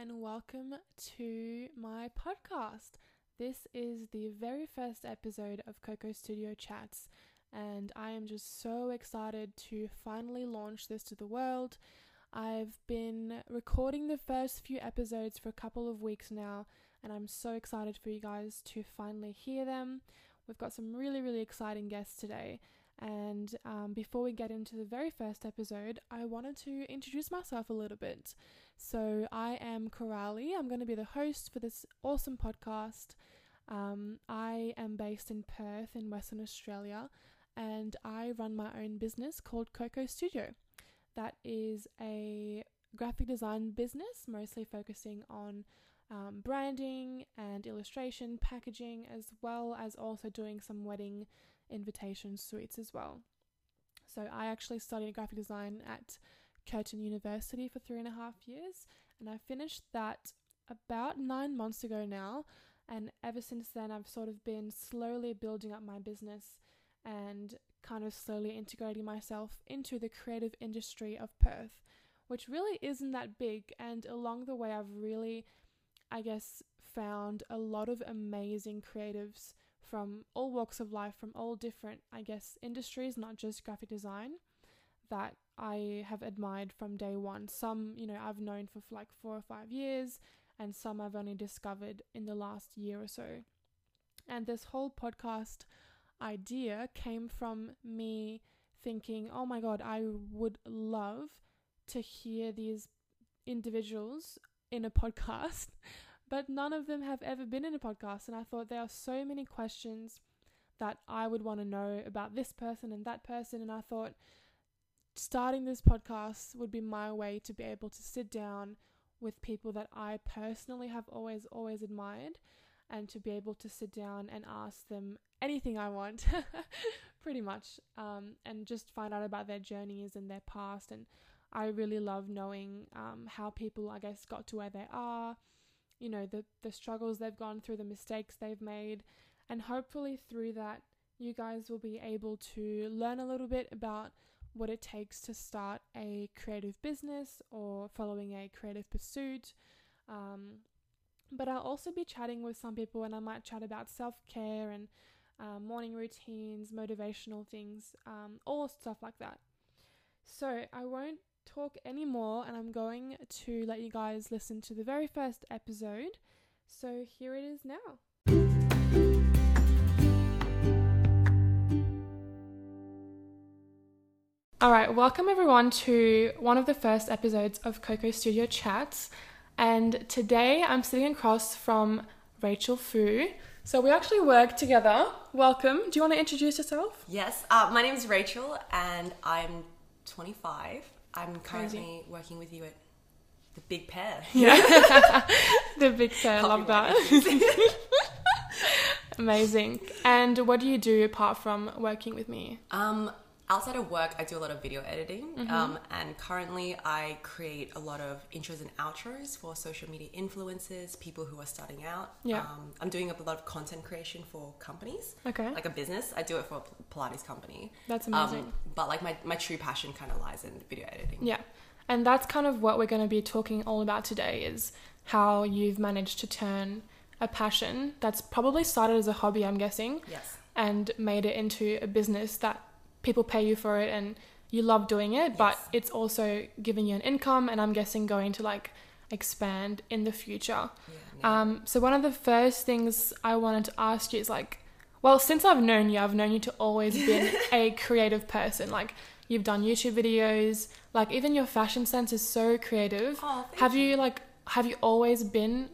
and welcome to my podcast. This is the very first episode of Coco Studio Chats, and I am just so excited to finally launch this to the world. I've been recording the first few episodes for a couple of weeks now, and I'm so excited for you guys to finally hear them. We've got some really, really exciting guests today. And um, before we get into the very first episode, I wanted to introduce myself a little bit. So, I am Corali. I'm going to be the host for this awesome podcast. Um, I am based in Perth in Western Australia, and I run my own business called Coco Studio. That is a graphic design business, mostly focusing on um, branding and illustration, packaging, as well as also doing some wedding invitation suites as well. So I actually studied graphic design at Curtin University for three and a half years, and I finished that about nine months ago now. And ever since then, I've sort of been slowly building up my business and kind of slowly integrating myself into the creative industry of Perth, which really isn't that big. And along the way, I've really, I guess, found a lot of amazing creatives from all walks of life, from all different, I guess, industries, not just graphic design, that I have admired from day one. Some, you know, I've known for like four or five years, and some I've only discovered in the last year or so. And this whole podcast idea came from me thinking, oh my god, I would love to hear these individuals in a podcast, but none of them have ever been in a podcast. And I thought there are so many questions that I would want to know about this person and that person. And I thought starting this podcast would be my way to be able to sit down with people that I personally have always, always admired and to be able to sit down and ask them anything I want, pretty much, um, and just find out about their journeys and their past. And I really love knowing um, how people, I guess, got to where they are, you know, the, the struggles they've gone through, the mistakes they've made. And hopefully, through that, you guys will be able to learn a little bit about what it takes to start a creative business or following a creative pursuit. Um, but I'll also be chatting with some people, and I might chat about self care and um, morning routines, motivational things, um, all stuff like that. So I won't talk anymore, and I'm going to let you guys listen to the very first episode. So here it is now. All right, welcome everyone to one of the first episodes of Coco Studio Chats. And today I'm sitting across from Rachel Fu. So we actually work together. Welcome. Do you want to introduce yourself? Yes, uh, my name is Rachel and I'm 25. I'm currently working with you at the Big Pair. Yeah. the big pair, love that. Amazing. And what do you do apart from working with me? um, outside of work, I do a lot of video editing, Mm-hmm. um, and currently I create a lot of intros and outros for social media influencers, people who are starting out. Yeah. Um, I'm doing a lot of content creation for companies, Okay. like a business. I do it for a Pilates company. That's Um, amazing. but like my, my true passion kind of lies in video editing. Yeah. And that's kind of what we're going to be talking all about today is how you've managed to turn a passion that's probably started as a hobby, I'm guessing, Yes. and made it into a business that people pay you for it and you love doing it, but it's also giving you an income and I'm guessing going to like expand in the future. Yeah. Um, so one of the first things I wanted to ask you is like, well, since I've known you, I've known you to always been a creative person. Like you've done YouTube videos, like even your fashion sense is so creative. Oh, have you like have you always been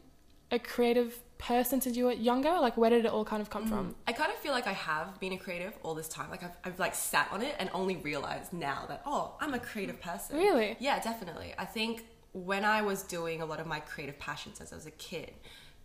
a creative person since you were younger? Like where did it all kind of come from? I kind of feel like I have been a creative all this time. Like I've, I've like sat on it and only realized now that oh, I'm a creative person. Really? Yeah, definitely. I think when I was doing a lot of my creative passions as I was a kid,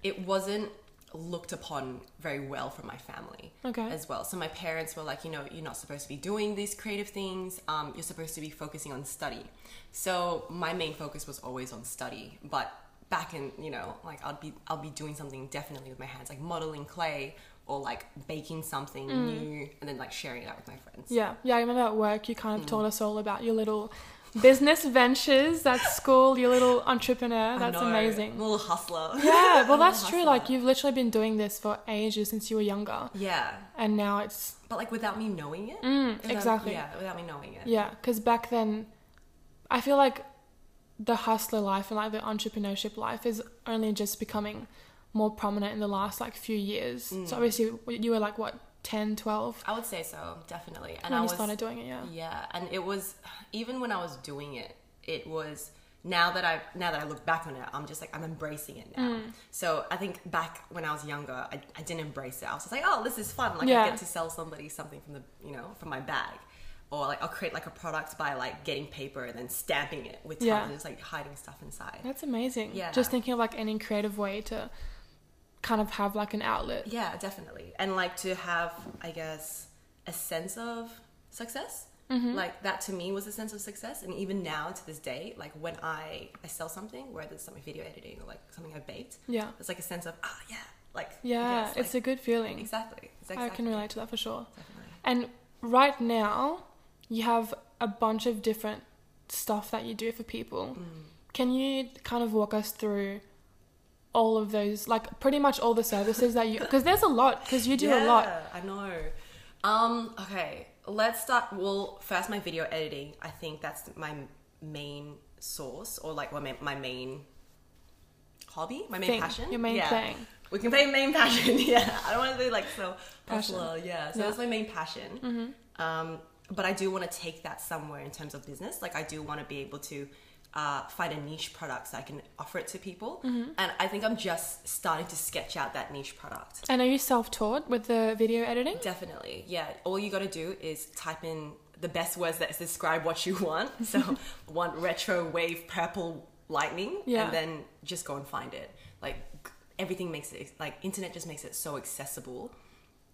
it wasn't looked upon very well from my family Okay. as well. So my parents were like, you know, you're not supposed to be doing these creative things. Um, you're supposed to be focusing on study. So my main focus was always on study, but back in you know like I'll be I'll be doing something definitely with my hands like modeling clay or like baking something new and then like sharing it out with my friends. Yeah, yeah. I remember at work you kind of told us all about your little business ventures at school, your little entrepreneur. That's amazing. I'm a little hustler. Yeah, well, that's true. Like, you've literally been doing this for ages since you were younger, yeah, and now it's. but like without me knowing it. Mm, Without- exactly. Yeah, without me knowing it. Yeah, because back then, I feel like the hustler life and like the entrepreneurship life is only just becoming more prominent in the last like few years. Mm. So obviously, you were like what 10, 12 I would say so, definitely. And when I was started doing it. Yeah. Yeah, and it was even when I was doing it, it was now that I now that I look back on it, I'm just like I'm embracing it now. Mm. So I think back when I was younger, I, I didn't embrace it. I was just like, oh, this is fun. Like Yeah. I get to sell somebody something from the you know from my bag. Or like I'll create like a product by like getting paper and then stamping it with time Yeah. and just like hiding stuff inside. That's amazing. Yeah. Just thinking of like any creative way to kind of have like an outlet. Yeah, definitely. And like to have, I guess, a sense of success. Mm-hmm. Like that to me was a sense of success. And even now to this day, like when I, I sell something, whether it's something video editing or like something I baked, Yeah. it's like a sense of, ah, yeah, like, Yeah, yes, it's like, a good feeling. exactly. It's I can relate to that for sure. Definitely. And right now, you have a bunch of different stuff that you do for people. Mm. Can you kind of walk us through all of those, like pretty much all the services that you, because there's a lot, because you do a lot. I know. Um, okay, let's start. Well, first, my video editing. I think that's my main source, or like well, my, my main hobby, my main Thing, passion. your main yeah. thing. We can say main passion. yeah, I don't want to be like so Passion. hustler. Yeah, so Yeah. that's my main passion. Mm-hmm. Um, but I do want to take that somewhere in terms of business. Like I do want to be able to uh, find a niche product so I can offer it to people. Mm-hmm. And I think I'm just starting to sketch out that niche product. And are you self-taught with the video editing? Definitely, yeah. All you got to do is type in the best words that describe what you want. So, want retro wave purple lightning, Yeah. and then just go and find it. Like everything makes it like internet just makes it so accessible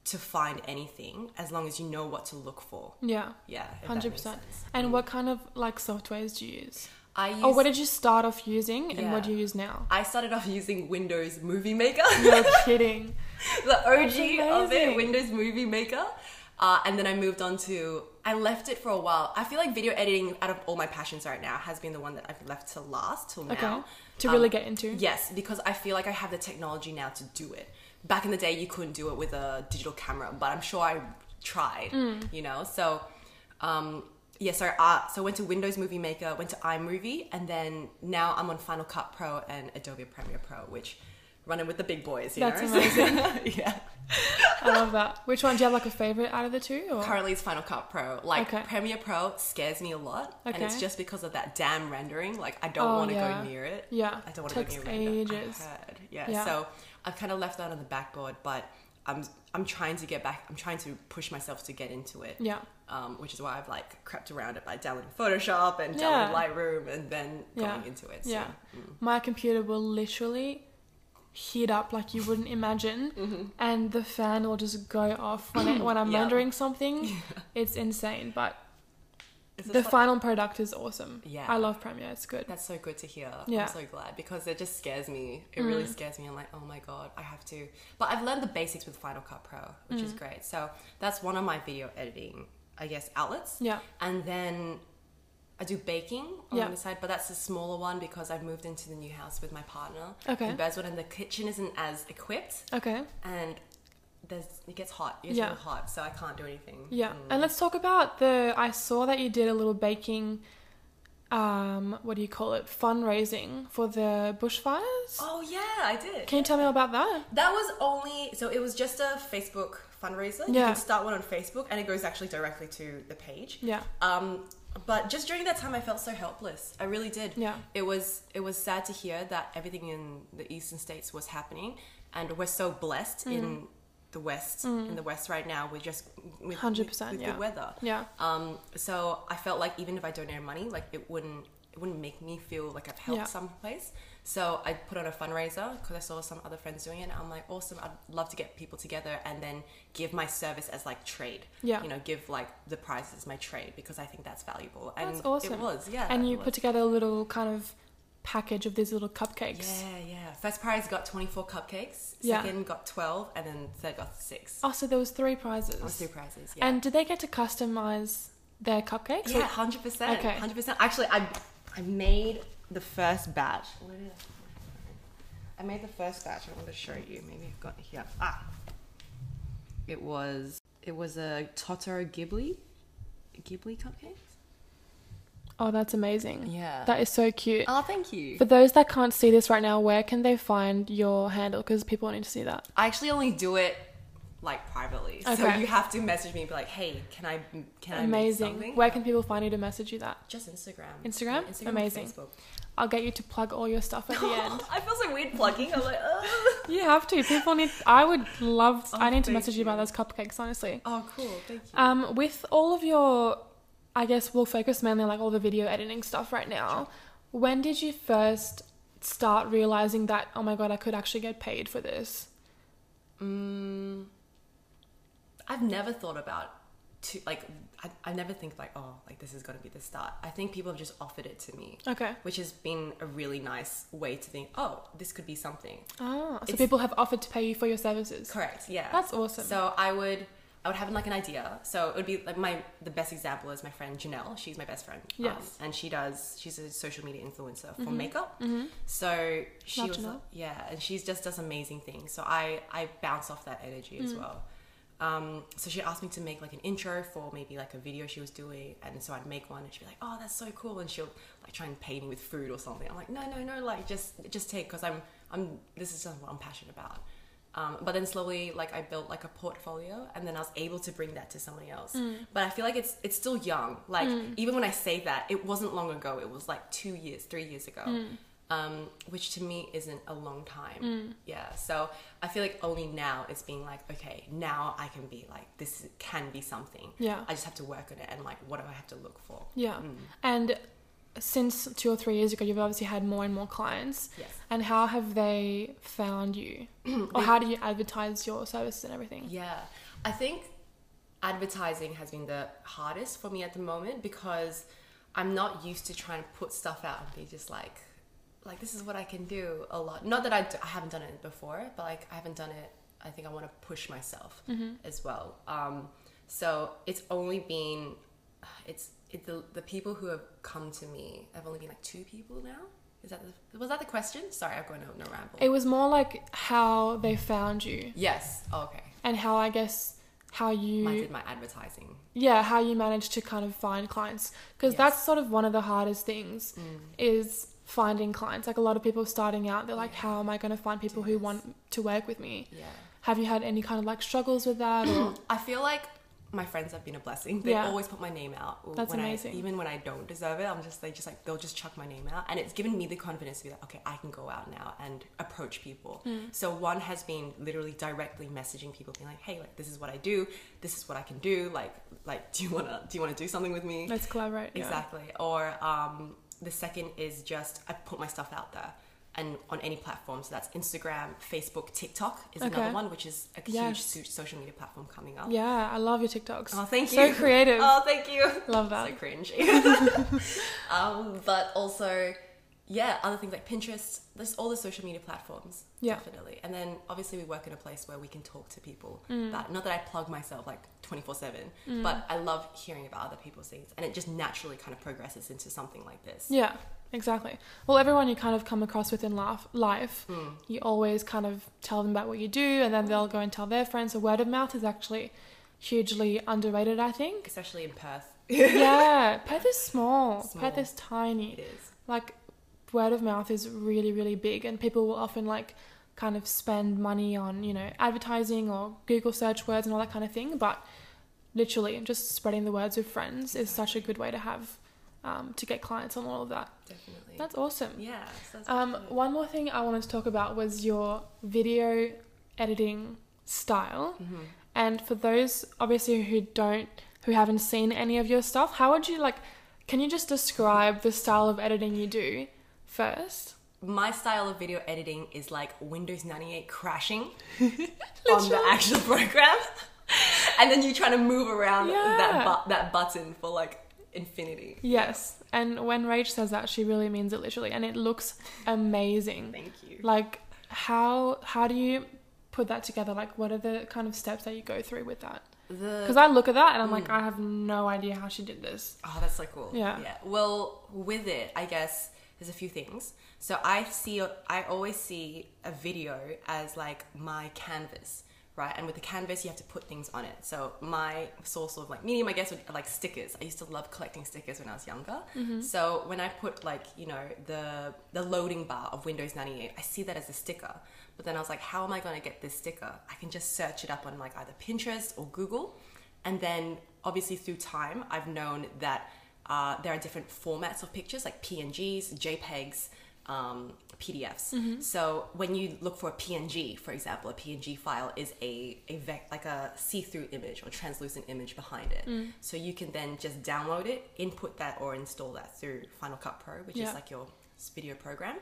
to find anything as long as you know what to look for. Yeah, Yeah, if that hundred makes percent. sense. And what kind of like softwares do you use? I use, Or what did you start off using, and what do you use now? I started off using Windows Movie Maker. No kidding. the OG of it, Windows Movie Maker. Uh, and then I moved on to, I left it for a while. I feel like video editing, out of all my passions right now, has been the one that I've left to last till Okay. now. To Um, really get into. Yes, because I feel like I have the technology now to do it. Back in the day, you couldn't do it with a digital camera, but I'm sure I tried, Mm. you know? So, um, yeah, so, uh, so I went to Windows Movie Maker, went to iMovie, and then now I'm on Final Cut Pro and Adobe Premiere Pro, which running with the big boys, you That's know? amazing. yeah. I love that. Which one do you have like a favorite out of the two? Or? Currently, it's Final Cut Pro. Like Okay. Premiere Pro scares me a lot, and it's just because of that damn rendering. Like I don't Oh, want to yeah. go near it. Yeah, I don't want to go near ages. Yeah. Yeah. So I've kind of left that on the backboard, but I'm I'm trying to get back. I'm trying to push myself to get into it. Yeah, Um, which is why I've like crept around it by downloading Photoshop and Yeah. downloading Lightroom and then Yeah. going into it. So, Yeah. mm. my computer will literally heat up like you wouldn't imagine, Mm-hmm. and the fan will just go off when it, when I'm Yeah. rendering something. It's insane, but the like- final product is awesome. Yeah. I love Premiere. It's good. That's so good to hear. Yeah. I'm so glad because it just scares me. It really Mm. scares me. I'm like, oh my god, I have to. But I've learned the basics with Final Cut Pro, which is Mm. great. So that's one of my video editing, I guess, outlets. Yeah. And then I do baking on Yeah. the side, but that's a smaller one because I've moved into the new house with my partner Okay. in Bereswood, and the kitchen isn't as equipped, Okay. and there's it gets hot. It gets Yeah. hot, so I can't do anything. Yeah. Mm. And let's talk about the. I saw that you did a little baking. Um, what do you call it? Fundraising for the bushfires. Oh yeah, I did. Can you tell me about that? That was only so it was just a Facebook fundraiser. You Yeah. can start one on Facebook and it goes actually directly to the page. Yeah. Um, but just during that time, I felt so helpless. I really did. Yeah. It was it was sad to hear that everything in the eastern states was happening, and we're so blessed Mm. in the west. In the west right now, we're just with, 100%, with, with yeah. good weather. Yeah. Um, so I felt like even if I donated money, like it wouldn't it wouldn't make me feel like I've helped Yeah. someplace. So I put on a fundraiser because I saw some other friends doing it. I'm like, awesome! I'd love to get people together and then give my service as like trade. Yeah. You know, give like the prizes my trade because I think that's valuable. That's and awesome. It was, yeah. and you put together a little kind of package of these little cupcakes. Yeah, yeah. First prize got 24 cupcakes. Yeah. Second got 12, and then third got six. Oh, so there was three prizes. Was two prizes. Yeah. And did they get to customize their cupcakes? Yeah, hundred percent. Okay. hundred percent. Actually, I I made the first batch. I? Made the first batch. I want to show you. Maybe I've got it here. Ah, it was it was a Totoro Ghibli Ghibli cupcake. Oh, that's amazing. Yeah. That is so cute. oh, thank you. For those that can't see this right now, where can they find your handle? Because people need to see that. I actually only do it like privately, so you have to message me and be like, "Hey, can I can I make Amazing. something?" Where can people find you to message you that? Just Instagram. Instagram? Yeah, Instagram Amazing. I'll get you to plug all your stuff at the end. I feel so weird plugging. I'm like, Ugh. You have to. People need. I would love. Oh, I need to message you about those cupcakes. Honestly. oh, cool. Thank you. Um, with all of your, I guess we'll focus mainly on like all the video editing stuff right now. When did you first start realizing that oh my god I could actually get paid for this? Mm, I've never thought about to like. I, I never think like, oh, like this is gonna be the start. I think people have just offered it to me, Okay. which has been a really nice way to think. Oh, this could be something. Ah, so It's- people have offered to pay you for your services. Correct. Yeah. That's awesome. So I would. I would have like an idea. So it would be like my the best example is my friend Janelle. She's my best friend. Um, Yes. and she does. She's a social media influencer for Mhm. makeup. Mm-hmm. So she Love was like, yeah, and she just does amazing things. So I I bounce off that energy as Mm. well. Um, so she asked me to make like an intro for maybe like a video she was doing, and so I'd make one, and she'd be like, "Oh, that's so cool," and she'll like try and pay me with food or something. I'm like, "No, no, no, like just just take because I'm I'm this is just what I'm passionate about." Um, but then slowly, like I built like a portfolio, and then I was able to bring that to somebody else. Mm. But I feel like it's it's still young. Like even when I say that, it wasn't long ago. It was like two years, three years ago Mm. Um, which to me isn't a long time. Yeah, so I feel like only now it's being like, okay, now I can be like, this can be something. Yeah. I just have to work on it and like, what do I have to look for? Yeah. Mm. And since two or three years ago, you've obviously had more and more clients. Yes. And how have they found you? or how do you advertise your services and everything? Yeah, I think advertising has been the hardest for me at the moment because I'm not used to trying to put stuff out and be just like, like this is what I can do a lot. Not that I, d- I haven't done it before, but like I haven't done it. I think I want to push myself Mm-hmm. as well. Um, so it's only been, it's it, the the people who have come to me I've only been like two people now. Is that the, was that the question? Sorry, I've gone no, a ramble. It was more like how they found you yes. Oh, okay. and how I guess how you I did my advertising. yeah how you managed to kind of find clients because Yes. that's sort of one of the hardest things Mm. is finding clients like a lot of people starting out they're like Yeah. how am i going to find people who want to work with me Yeah. have you had any kind of like struggles with that or I feel like my friends have been a blessing. They Yeah. always put my name out. That's when amazing. I, even when I don't deserve it, I'm just they just like they'll just chuck my name out, and it's given me the confidence to be like, okay, I can go out now and approach people. Hmm. So one has been literally directly messaging people, being like, hey, like this is what I do, this is what I can do. Like, like do you wanna do you wanna do something with me? let's collaborate yeah. Exactly. Or um, the second is just I put my stuff out there. And on any platform, so that's Instagram, Facebook, TikTok is Okay. another one, which is a huge Yes. so- social media platform coming up. yeah i love your tiktoks Oh, thank you. so creative Oh, thank you. love that So cringe. um, but also, yeah, other things like Pinterest. There's all the social media platforms. Yeah. Definitely. And then obviously we work in a place where we can talk to people. Mm. That not that I plug myself like 24 seven, but I love hearing about other people's things, and it just naturally kind of progresses into something like this. yeah exactly well everyone you kind of come across within life, life Mm. you always kind of tell them about what you do and then they'll go and tell their friends so word of mouth is actually hugely underrated i think Especially in Perth. yeah perth is small. Small. perth is tiny It is. like word of mouth is really really big and people will often like kind of spend money on you know advertising or google search words and all that kind of thing but literally just spreading the words with friends is such a good way to have um, to get clients on all of that Definitely. that's awesome yeah. That's um, one more thing i wanted to talk about was your video editing style Mhm. and for those obviously who don't who haven't seen any of your stuff how would you like can you just describe the style of editing you do first my style of video editing is like Windows 98 crashing on the actual program. and then you trying to move around Yeah. that bu- that button for like infinity. Yes, and when Rach says that, she really means it literally, and it looks amazing. Thank you. Like, how how do you put that together? Like, what are the kind of steps that you go through with that? Because I look at that and I'm like, mm. I have no idea how she did this. Oh, that's so cool. Yeah. Yeah. Well, with it, I guess there's a few things. So I see, I always see a video as like my canvas, right? And with the canvas, you have to put things on it. So my source of like medium, I guess, would like stickers. I used to love collecting stickers when I was younger. Mm-hmm. So when I put like you know the the loading bar of Windows 98, I see that as a sticker. But then I was like, how am I going to get this sticker? I can just search it up on like either Pinterest or Google. And then obviously through time, I've known that uh, there are different formats of pictures like PNGs, JPEGs, um, PDFs. So when you look for a PNG, for example, a PNG file is a, a vec- like a see-through image or translucent image behind it. So you can then just download it, input that or install that through Final Cut Pro, which Yeah. is like your video program.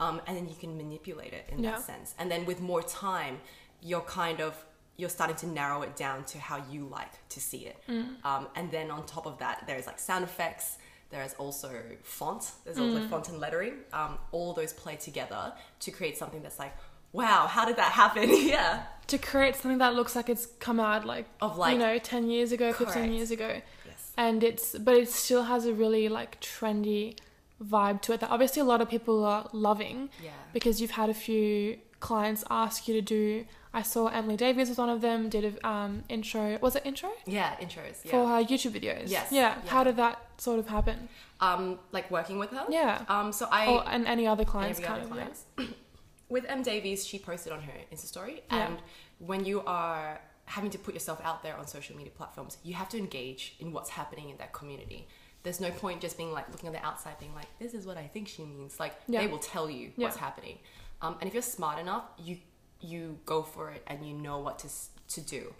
Um, and then you can manipulate it in Yeah. that sense. And then with more time, you're kind of you're starting to narrow it down to how you like to see it. Um, and then on top of that, there's like sound effects. There's also font. There's also font and lettering. Um, all those play together to create something that's like, wow, how did that happen? yeah. To create something that looks like it's come out like, Of, like- you know, 10 years ago, 15 years ago. Yes. And it's, but it still has a really like trendy vibe to it that obviously a lot of people are loving Yeah. because you've had a few clients ask you to do. I saw Emily Davies was one of them, did a um, intro, was it intro? Yeah. Intros. Yeah. For her YouTube videos. Yes, Yeah. yeah. How did that sort of happen? um, like working with her. Yeah. Um, so I. or, and any other clients every kind other of, yeah. clients. With Em Davies, she posted on her Insta story, and when you are having to put yourself out there on social media platforms, you have to engage in what's happening in that community. There's no point just being like looking on the outside, being like, "This is what I think she means." Like they will tell you what's happening, um, and if you're smart enough, you you go for it and you know what to to do.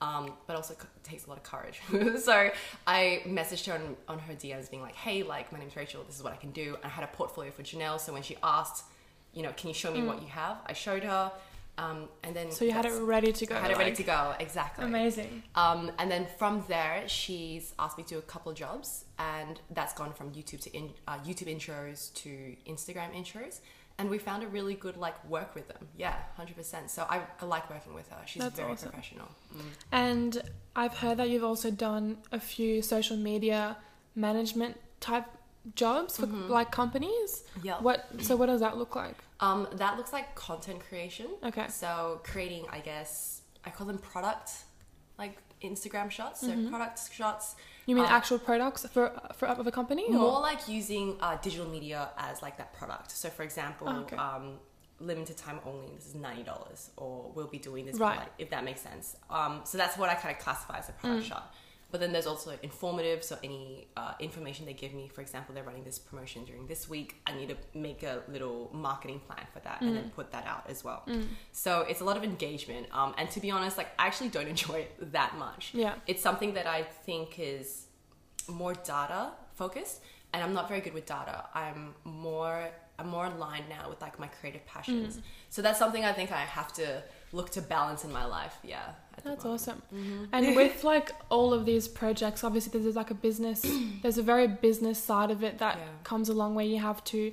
Um, but also takes a lot of courage. so I messaged her on, on her DMs being like, hey, like, my name's Rachel, this is what I can do. And I had a portfolio for Janelle. So when she asked, you know, can you show me what you have? I showed her. Um, and then Mm. So you had it ready to go. I had it ready to go, exactly. Amazing. Um, and then from there, she's asked me to do a couple of jobs, and that's gone from YouTube to in, uh, YouTube intros to Instagram intros. And we found a really good like work with them. Yeah, hundred percent. So I, I like working with her. She's That's very awesome. professional. Mm. And I've heard that you've also done a few social media management type jobs for like companies. Yeah. What? So what does that look like? Um, that looks like content creation. Okay. So creating, I guess, I call them product, like Instagram shots. So Mm-hmm. product shots. You mean Uh, actual products for for of a company? Or? More like using uh, digital media as like that product. So for example, Oh, okay. um, limited time only. This is ninety dollars, or we'll be doing this. Right. If that makes sense. Um, so that's what I kind of classify as a product Mm. shot. But then there's also informative. So any uh, information they give me, for example, they're running this promotion during this week. I need to make a little marketing plan for that and Mm. then put that out as well. So it's a lot of engagement. Um, and to be honest, like I actually don't enjoy it that much Yeah. it's something that I think is more data focused, and I'm not very good with data. I'm more I'm more aligned now with like my creative passions. Mm. So that's something I think I have to look to balance in my life. Yeah, That's awesome. Mm-hmm. And with like all of these projects, obviously there's like a business, there's a very business side of it that Yeah. comes along where you have to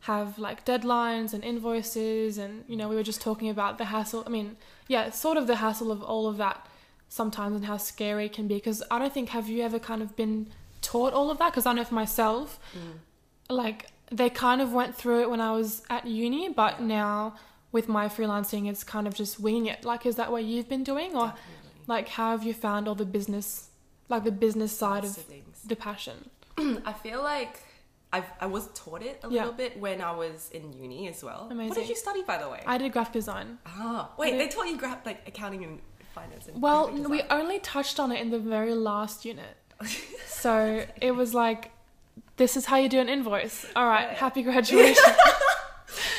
have like deadlines and invoices and you know we were just talking about the hassle. I mean, yeah, sort of the hassle of all of that sometimes and how scary it can be because I don't think have you ever kind of been taught all of that because I know for myself Mm. like they kind of went through it when I was at uni, but now with my freelancing, it's kind of just winging it. Like, is that what you've been doing, or Definitely. like how have you found all the business, like the business side Lots of of the passion? I feel like I've, I was taught it a Yeah. little bit when I was in uni as well. Amazing. What did you study, by the way? I did graphic design. ah, wait, I they taught you gra- like accounting and finance. And Well, we only touched on it in the very last unit, so it was like, this is how you do an invoice. All right, happy graduation.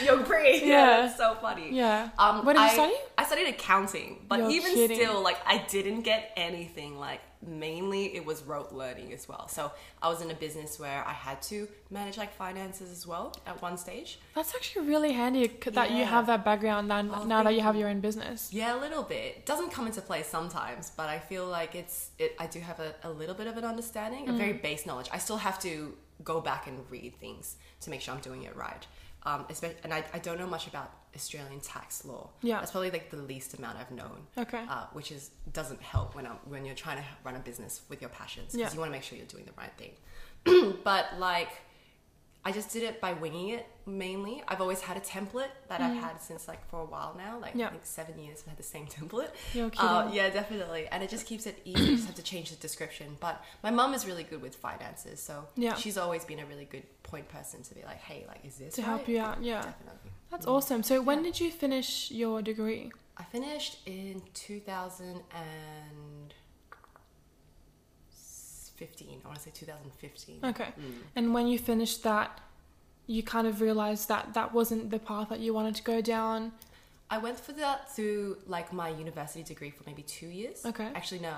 You're pretty. Yeah, Yeah. so funny. yeah. Um, What did you I, study? I studied accounting, but You're even kidding. still, like I didn't get anything. Like mainly, it was rote learning as well. So I was in a business where I had to manage like finances as well at one stage. That's actually really handy that you have that background now, Oh, now that you have your own business. Yeah, a little bit. Doesn't come into play sometimes, but I feel like it's it. I do have a, a little bit of an understanding, a Mm. very base knowledge. I still have to go back and read things to make sure I'm doing it right. Um, especially, and I, I don't know much about Australian tax law. Yeah. that's probably like the least amount I've known. Okay. uh, which is doesn't help when I'm, when you're trying to run a business with your passions because Yeah. you want to make sure you're doing the right thing. but like, I just did it by winging it mainly. I've always had a template that I've had since like for a while now, like Mm. Yeah. I think seven years. I've had the same template. You're Uh, yeah, definitely, and it just keeps it easy. you just have to change the description. But my mum is really good with finances, so Yeah. she's always been a really good point person to be like, hey, like, is this to right? help you out. Yeah. Definitely. That's awesome. So when did you finish your degree? I finished in 2015. I want to say 2015. Okay. Mm. And when you finished that, you kind of realized that that wasn't the path that you wanted to go down. I went for that through like my university degree for maybe two years. Okay. Actually, no.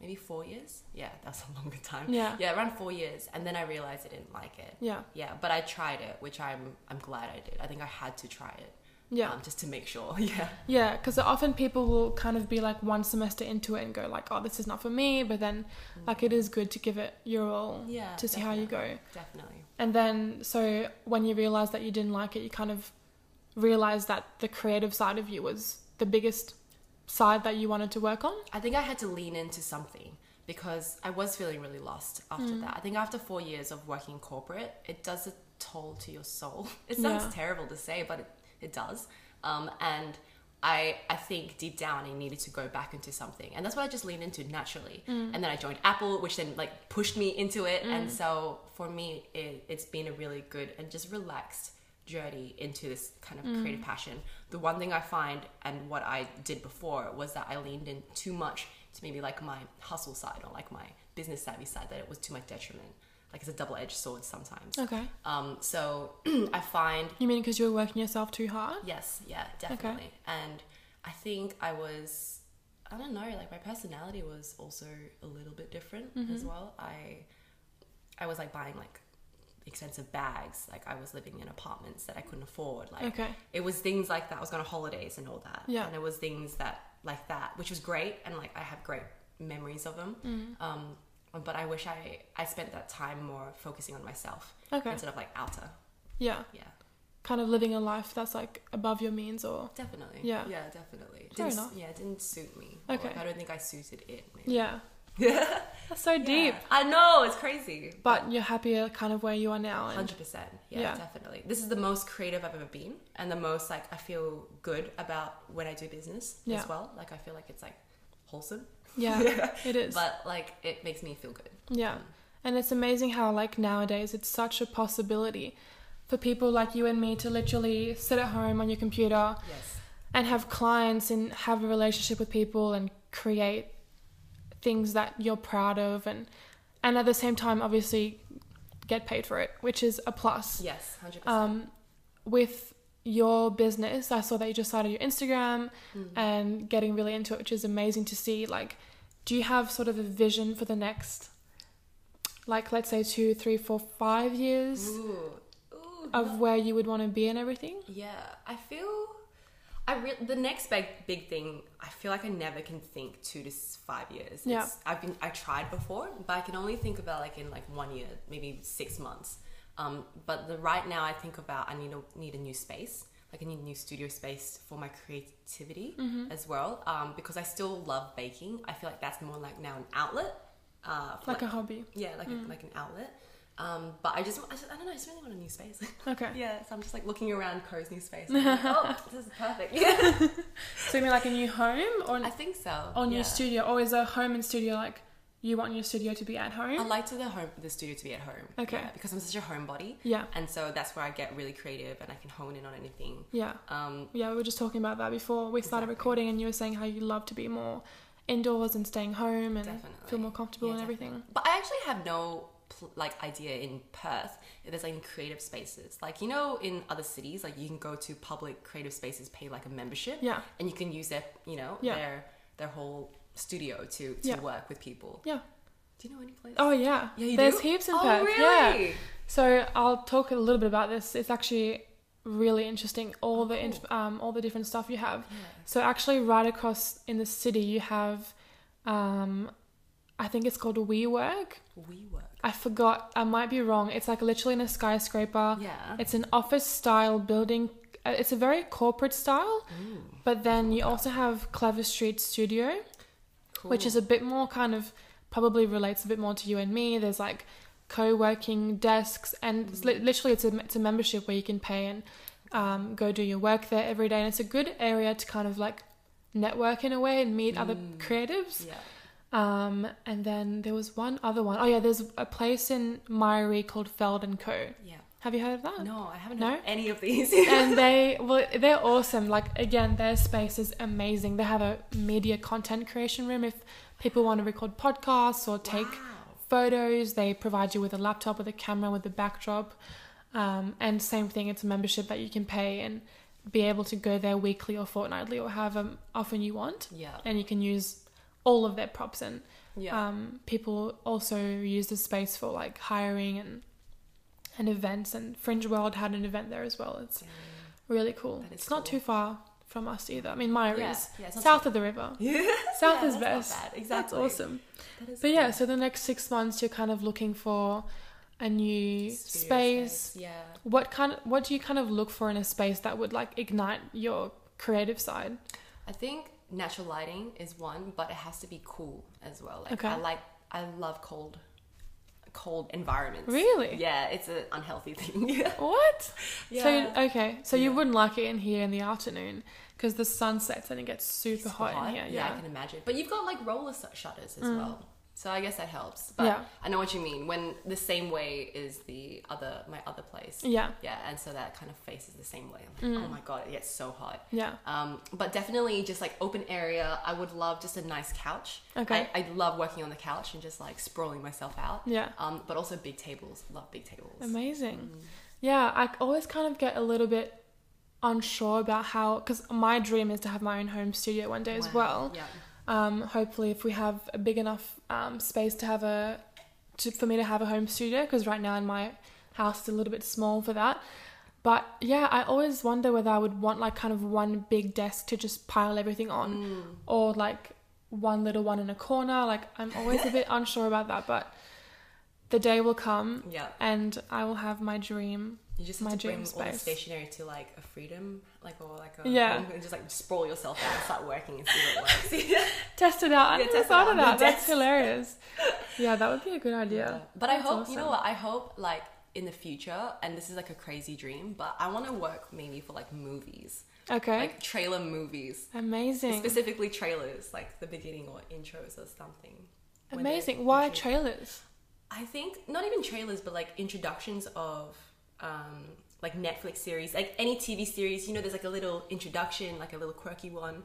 Maybe four years? Yeah, that's a longer time. Yeah. Yeah, around four years. And then I realized I didn't like it. Yeah. Yeah, but I tried it, which I'm I'm glad I did. I think I had to try it. Yeah. Um, just to make sure. Yeah. Yeah, because often people will kind of be like one semester into it and go like, "Oh, this is not for me," but then like it is good to give it your all Yeah. to see how you go. definitely, Definitely. And then so when you realize that you didn't like it, you kind of realize that the creative side of you was the biggest side that you wanted to work on. I think I had to lean into something because I was feeling really lost after Mm. that. I think after four years of working corporate, it does a toll to your soul. It sounds Yeah. terrible to say, but it, it does. Um, and I, I think deep down I needed to go back into something. And that's what I just leaned into naturally. Mm. And then I joined Apple, which then like pushed me into it. And so for me, it, it's been a really good and just relaxed journey into this kind of creative passion. The one thing I find and what I did before was that I leaned in too much to maybe like my hustle side or like my business savvy side that it was to my detriment. Like it's a double edged sword sometimes. Okay. Um, so I find You mean because you were working yourself too hard? Yes, yeah, definitely. Okay. And I think I was, I don't know, like my personality was also a little bit different Mm-hmm. as well. I, I was like buying like expensive bags. Like I was living in apartments that I couldn't afford. Like Okay. it was things like that. I was going on holidays and all that. Yeah. And it was things that like that, which was great. And like I have great memories of them. Mm. Um, but I wish I I spent that time more focusing on myself Okay. instead of like outer. Yeah. Yeah. Kind of living a life that's like above your means or Definitely. Yeah. Yeah, definitely. Fair Didn't, enough. Yeah, it didn't suit me. Okay. like, I don't think I suited it. Maybe. yeah. Yeah. That's so deep. I know, it's crazy. But you're happier kind of where you are now 100%. Yeah, Yeah. definitely. This is the most creative I've ever been and the most like I feel good about when I do business Yeah. as well. Like I feel like it's like wholesome. yeah, it is. But like it makes me feel good. Yeah. And it's amazing how like nowadays it's such a possibility for people like you and me to literally sit at home on your computer Yes. and have clients and have a relationship with people and create things that you're proud of and and at the same time obviously get paid for it, which is a plus. Yes, 100%. Um with your business, I saw that you just started your Instagram Mm. and getting really into it, which is amazing to see. Like, do you have sort of a vision for the next, like, let's say two, three, four, five years Ooh. Ooh. of where you would want to be and everything? Yeah, I feel I re- the next big big thing. I feel like I never can think two to five years. Yeah. It's- I've been I tried before, but I can only think about like in like one year, maybe six months. Um, but the right now I think about I need a need a new space. Like I need a new studio space for my creativity Mm-hmm. as well. Um, because I still love baking. I feel like that's more like now an outlet. Uh, for Like a hobby? yeah, like Mm. a, like an outlet. Um, but I just, I just I don't know. I just really want a new space. Okay. Yeah, so I'm just like looking around Co's new space. like, oh, this is perfect. Yeah. So you mean like a new home or I think so. or new yeah. studio? Or is a home and studio like you want your studio to be at home? I like to the home, the studio to be at home. Okay. yeah, because I'm such a homebody, yeah. and so that's where I get really creative and I can hone in on anything. Yeah. Um, Yeah, we were just talking about that before we started Exactly. recording, and you were saying how you love to be more indoors and staying home and Definitely. feel more comfortable Yeah, and everything. but I actually have no like idea in Perth if there's like creative spaces. Like you know, in other cities, like you can go to public creative spaces, pay like a membership, Yeah. and you can use their, you know, Yeah. their their whole studio to to Yeah. work with people. Yeah. Do you know any place? Oh yeah. Yeah, you There's do? heaps in oh, Perth. Really? Yeah. So I'll talk a little bit about this. It's actually really interesting. All the Oh, inf- um all the different stuff you have. Yeah. So actually, right across in the city, you have, um, I think it's called WeWork. WeWork. I forgot. I might be wrong. It's like literally in a skyscraper. Yeah. It's an office style building. Uh, It's a very corporate style, Ooh, but then you also have Clever Street Studio, cool. which is a bit more kind of probably relates a bit more to you and me. There's like co-working desks, and it's li- literally it's a it's a membership where you can pay and um, go do your work there every day, and it's a good area to kind of like network in a way and meet other Mm. creatives. yeah. Um, and then there was one other one. Oh yeah, there's a place in Myaree called Feld and Co. Yeah. Have you heard of that? No, I haven't No? heard any of these. and they well they're awesome like again their space is amazing they have a media content creation room if people want to record podcasts or take Wow. photos they provide you with a laptop with a camera with a backdrop um, and same thing it's a membership that you can pay and be able to go there weekly or fortnightly or however often you want Yeah. and you can use all of their props and Yeah. um, people also use the space for like hiring and and events and Fringe World had an event there as well. It's really cool. It's not too far from us either. I mean, Myaree yeah. is yeah, south too- of the river. Yeah. South Yeah, is best. bad. That's awesome. That is But yeah, so the next six months you're kind of looking for a new Studio space. Yeah. What kind of what do you kind of look for in a space that would like ignite your creative side? I think natural lighting is one, but it has to be cool as well. Like Okay. I like I love cold cold environments. Really? Yeah, it's an unhealthy thing. What? Yeah. So okay, so you wouldn't like it in here in the afternoon because the sun sets and it gets super, Super hot, in here. Yeah, Yeah. I can imagine. But you've got like roller shutters as Mm. well. So I guess that helps. But Yeah. I know what you mean. When the same way is the other my other place. Yeah. Yeah, and so that kind of faces the same way. Like, Mm. oh my god, it gets so hot. Yeah. Um, but definitely just like open area. I would love just a nice couch. Okay. I, I love working on the couch and just like sprawling myself out. Yeah. Um, but also big tables. Love big tables. Amazing. Mm. Yeah, I always kind of get a little bit unsure about how because my dream is to have my own home studio one day as well. Yeah. Um, hopefully, if we have a big enough um, space to have a to, for me to have a home studio, because right now in my house it's a little bit small for that. But yeah, I always wonder whether I would want like kind of one big desk to just pile everything on, Mm. or like one little one in a corner. Like I'm always a bit unsure about that, but the day will come Yeah. and I will have my dream. You just have My to bring dream all the stationery to like a freedom, like or like a Yeah. and just like sprawl yourself out and start working and see what works. Test it out. I Yeah, test it out. That's desk. hilarious. Yeah, that would be a good idea. But I That's hope you know what I hope like in the future, and this is like a crazy dream, but I want to work maybe for like movies, Okay. like trailer movies, Amazing. specifically trailers, like the beginning or intros or something. Amazing. Why trailers? I think not even trailers, but like introductions of um, like Netflix series, like any TV series. You know, there's like a little introduction, like a little quirky one.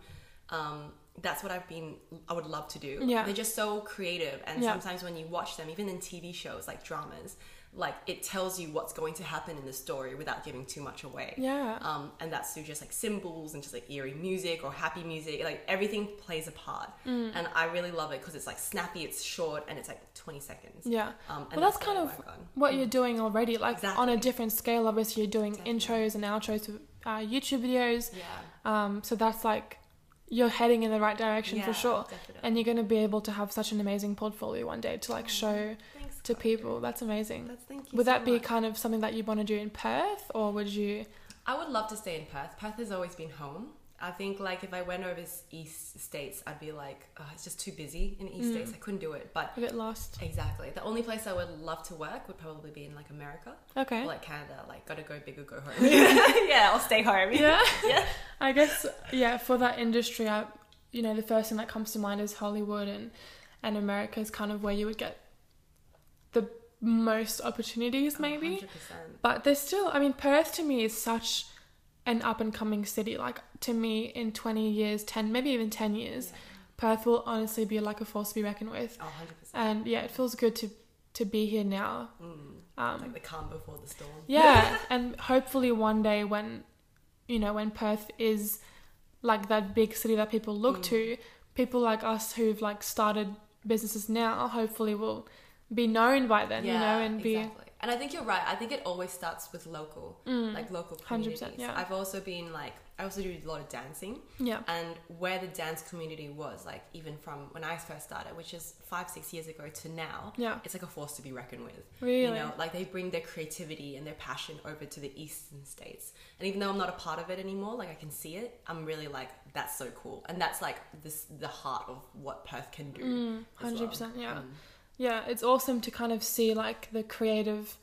Um, that's what I've been. I would love to do. Yeah. they're just so creative, and Yeah. sometimes when you watch them, even in TV shows like dramas, like it tells you what's going to happen in the story without giving too much away. Yeah. Um, and that's through just like symbols and just like eerie music or happy music. Like everything plays a part, Mm. and I really love it because it's like snappy, it's short, and it's like 20 seconds. yeah. Um, and Well, that's what kind of. What you're doing already, like on a different scale. Obviously, you're doing Definitely. intros and outros to uh, YouTube videos. Yeah, Um, so that's like you're heading in the right direction for sure. Definitely. And you're going to be able to have such an amazing portfolio one day to like show Thanks, to Chloe. people. That's amazing. That's thank you. Would so that be much. kind of something that you'd want to do in Perth, or would you? I would love to stay in Perth. Perth has always been home. I think like if I went over East States, I'd be like, oh, it's just too busy in East Mm. States. I couldn't do it. But A bit lost. exactly, the only place I would love to work would probably be in like America Okay. or like Canada. Like, gotta go big or go home. yeah, I'll stay home. yeah. Yeah. I guess yeah. For that industry, I, you know, the first thing that comes to mind is Hollywood and and America is kind of where you would get the most opportunities, maybe. 100%. But there's still, I mean, Perth to me is such an up and coming city. Like to me, in 20 years, 10, maybe even 10 years, Yeah. Perth will honestly be like a force to be reckoned with. Oh, 100%. And yeah, it feels good to to be here now. Mm. Um, Like the calm before the storm. yeah, and hopefully one day when, you know, when Perth is like that big city that people look Mm. to, people like us who've like started businesses now, hopefully will be known by then, you know, and be exactly. And I think you're right. I think it always starts with local, like local 100%, communities. Mm. yeah. I've also been like, I also do a lot of dancing. Yeah. And where the dance community was, like even from when I first started, which is five, six years ago to now, Yeah. it's like a force to be reckoned with. Really? You know, like they bring their creativity and their passion over to the eastern states. And even though I'm not a part of it anymore, like I can see it, I'm really like, that's so cool. And that's like this the heart of what Perth can do. Mm, Hundred well. percent, yeah, Mm. Yeah. It's awesome to kind of see like the creative,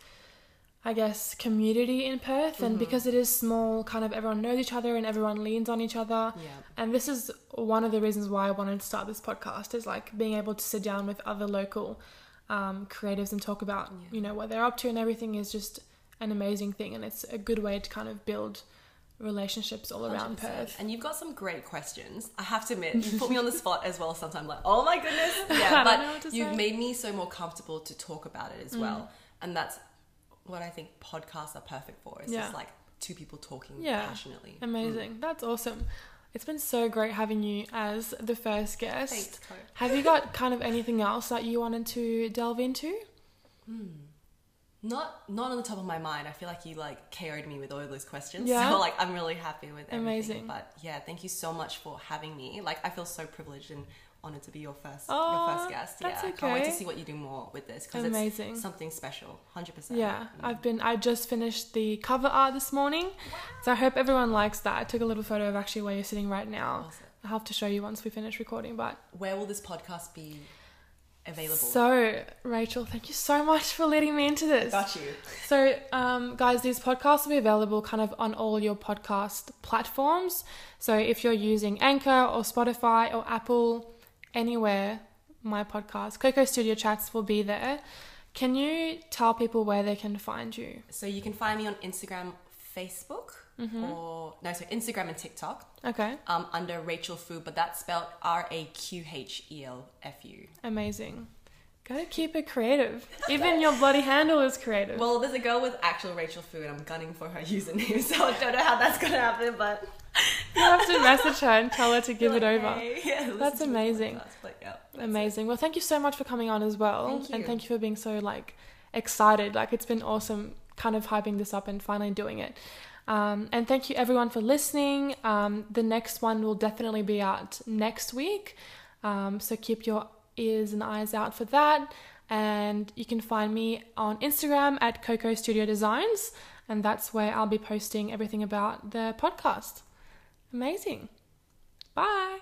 I guess, community in Perth, and Mhm. because it is small, kind of everyone knows each other and everyone leans on each other. Yeah. And this is one of the reasons why I wanted to start this podcast is like being able to sit down with other local um, creatives and talk about Yeah. you know what they're up to and everything is just an amazing thing, and it's a good way to kind of build relationships all around 100%. Perth. And you've got some great questions. I have to admit, you put me on the spot as well sometimes, like, oh my goodness. Yeah, but know what to you've say. Mm. made me so more comfortable to talk about it as well. And that's what I think podcasts are perfect for. It's Yeah. just like two people talking Yeah. passionately. Amazing. That's awesome. It's been so great having you as the first guest. Thanks, Have you got kind of anything else that you wanted to delve into? Not not on the top of my mind. I feel like you like KO'd me with all those questions. Yeah? So like I'm really happy with everything. Amazing. But yeah, thank you so much for having me. Like I feel so privileged and honored to be your first your first guest. that's yeah. I can't wait to see what you do more with this because it's something special. Hundred percent. Yeah, I've been. I just finished the cover art this morning, Wow. so I hope everyone likes that. I took a little photo of actually where you're sitting right now. Awesome. I'll have to show you once we finish recording. But Where will this podcast be available? so, Rachel, thank you so much for leading me into this. Got you. So, um, guys, these podcasts will be available kind of on all your podcast platforms. So, if you're using Anchor or Spotify or Apple, anywhere, my podcast, Coco Studio Chats, will be there. Can you tell people where they can find you? So you can find me on Instagram, Facebook, Mm-hmm. or no, so Instagram and TikTok Okay, um, under Rachel Fu, but that's spelled R A Q H E L F U. amazing. Gotta keep it creative. Even your bloody handle is creative. Well, there's a girl with actual Rachel Fu, and I'm gunning for her username, so I don't know how that's gonna happen, but you have to message her and tell her to give it over. hey, yeah, That's amazing. podcast, but yeah, that's it. Amazing. Well, thank you so much for coming on as well. Thank And thank you for being so like excited. Like it's been awesome kind of hyping this up and finally doing it. Um, and thank you everyone for listening. Um, the next one will definitely be out next week. Um, so keep your ears and eyes out for that. And you can find me on Instagram at Coco Studio Designs. And that's where I'll be posting everything about the podcast. Amazing. Bye.